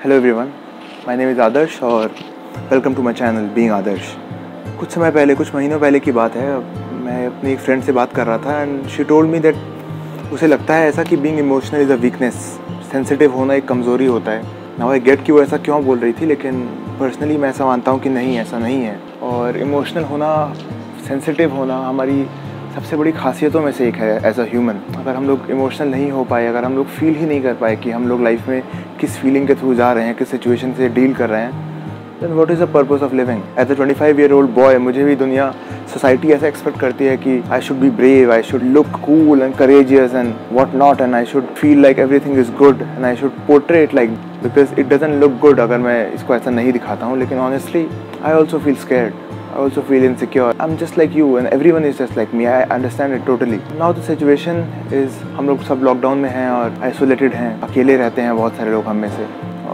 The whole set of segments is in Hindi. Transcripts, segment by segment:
Hello everyone my name is Adarsh और welcome to my channel being Adarsh कुछ समय पहले, कुछ महीनों पहले की बात है। मैं अपनी एक फ्रेंड से बात कर रहा था and she told me that उसे लगता है ऐसा कि being emotional is a weakness sensitive होना एक कमज़ोरी होता है। ना आई गेट कि वो ऐसा क्यों बोल रही थी, लेकिन पर्सनली मैं ऐसा मानता हूँ कि नहीं, ऐसा नहीं है। और इमोशनल होना सेंसिटिव होना, हमारी सबसे बड़ी खासियतों में से एक है एज अ ह्यूमन अगर हम लोग इमोशनल नहीं हो पाए, अगर हम लोग फील ही नहीं कर पाए कि हम लोग लाइफ में किस फीलिंग के थ्रू जा रहे हैं, किस सिचुएशन से डील कर रहे हैं then what is the purpose of living as a twenty five year old boy मुझे भी दुनिया सोसाइटी ऐसा एक्सपेक्ट करती है कि I should be brave I should look cool and courageous and what not and I should feel like every thing is good and I should portrait like because it doesn't look good अगर मैं इसको ऐसा नहीं दिखाता हूँ, लेकिन honestly I also feel scared I also feel insecure. I'm just like you, and everyone is just like me. I understand it totally. Now the situation is, हम लोग सब लॉकडाउन में हैं और आइसोलेटेड हैं. अकेले रहते हैं बहुत सारे लोग हम में से.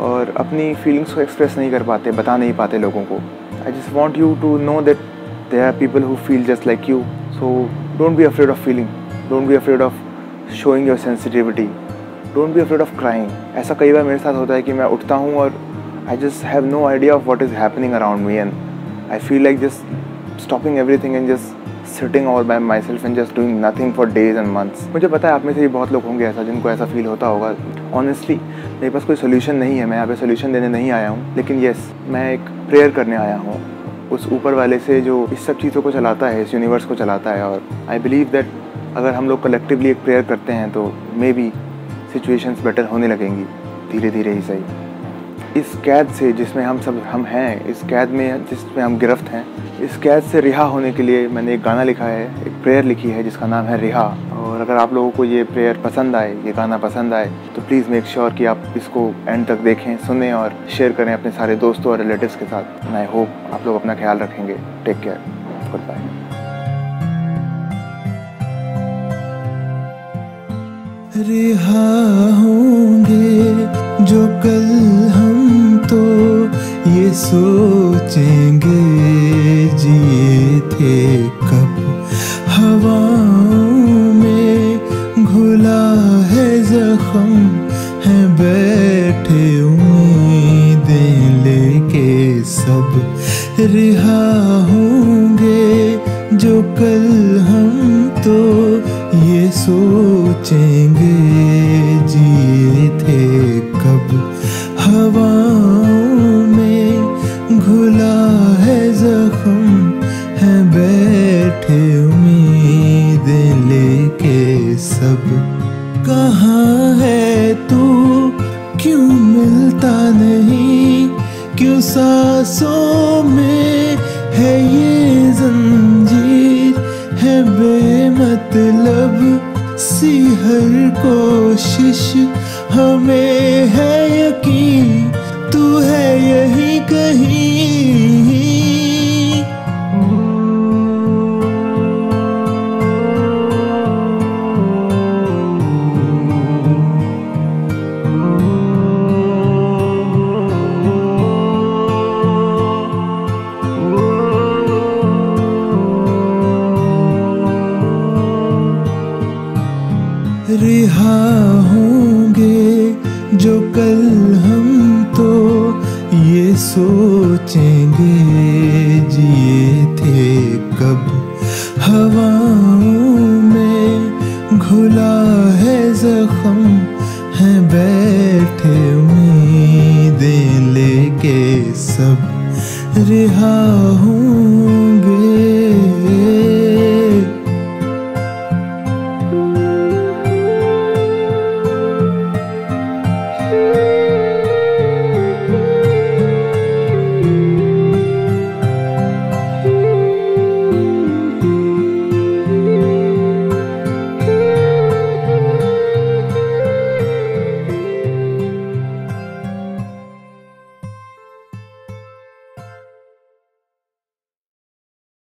और अपनी फीलिंग्स को एक्सप्रेस नहीं कर पाते, बता नहीं पाते लोगों को. I just want you to know that there are people who feel just like you so don't be afraid of feeling don't be afraid of showing your sensitivity don't be afraid of crying ऐसा कई बार मेरे साथ होता है कि मैं उठता हूँ और I just have no idea of what is happening around me and I feel like just stopping everything and just sitting all by myself and just doing nothing for days and months. मुझे पता है आप में से भी बहुत लोग होंगे ऐसा जिनको ऐसा फील होता होगा। ऑनेस्टली मेरे पास कोई सोल्यूशन नहीं है। मैं यहाँ पे सोल्यूशन देने नहीं आया हूँ। लेकिन येस मैं एक प्रेयर करने आया हूँ। उस ऊपर वाले से जो इस सब चीज़ों को चलाता है, इस यूनिवर्स को चलाता है और आई बिलीव दैट अगर हम लोग कलेक्टिवली एक प्रेयर करते हैं तो मे बी सिचुएशंस बेटर होने लगेंगी। धीरे धीरे ही सही। इस कैद से जिसमें हम सब, हम हैं, इस कैद में, जिसमें हम गिरफ्त हैं, इस कैद से रिहा होने के लिए मैंने एक गाना लिखा है, एक प्रेयर लिखी है, जिसका नाम है रिहा। और अगर आप लोगों को ये प्रेयर पसंद आए, ये गाना पसंद आए तो प्लीज़ मेक श्योर कि आप इसको एंड तक देखें, सुने और शेयर करें अपने सारे दोस्तों और रिलेटिव्स के साथ। आई होप आप लोग अपना ख्याल रखेंगे। टेक केयर गुड बाय रिहा होंगे जो कल हम सोचेंगे जिए थे कब? हवाओं में घुला है जख्म, है बैठे उम्मीदें लेके सब। रिहा होंगे जो कल क्यों सांसों में है ये जंजीर? है बेमतलब सी हर कोशिश। हमें है यकीन, तू है यही कहीं। रिहा होंगे जो कल हम तो ये सोचेंगे, जिए थे कब? हवाओं में घुला है जख्म, है बैठे उम्मीदें लेके सब। रिहा होंगे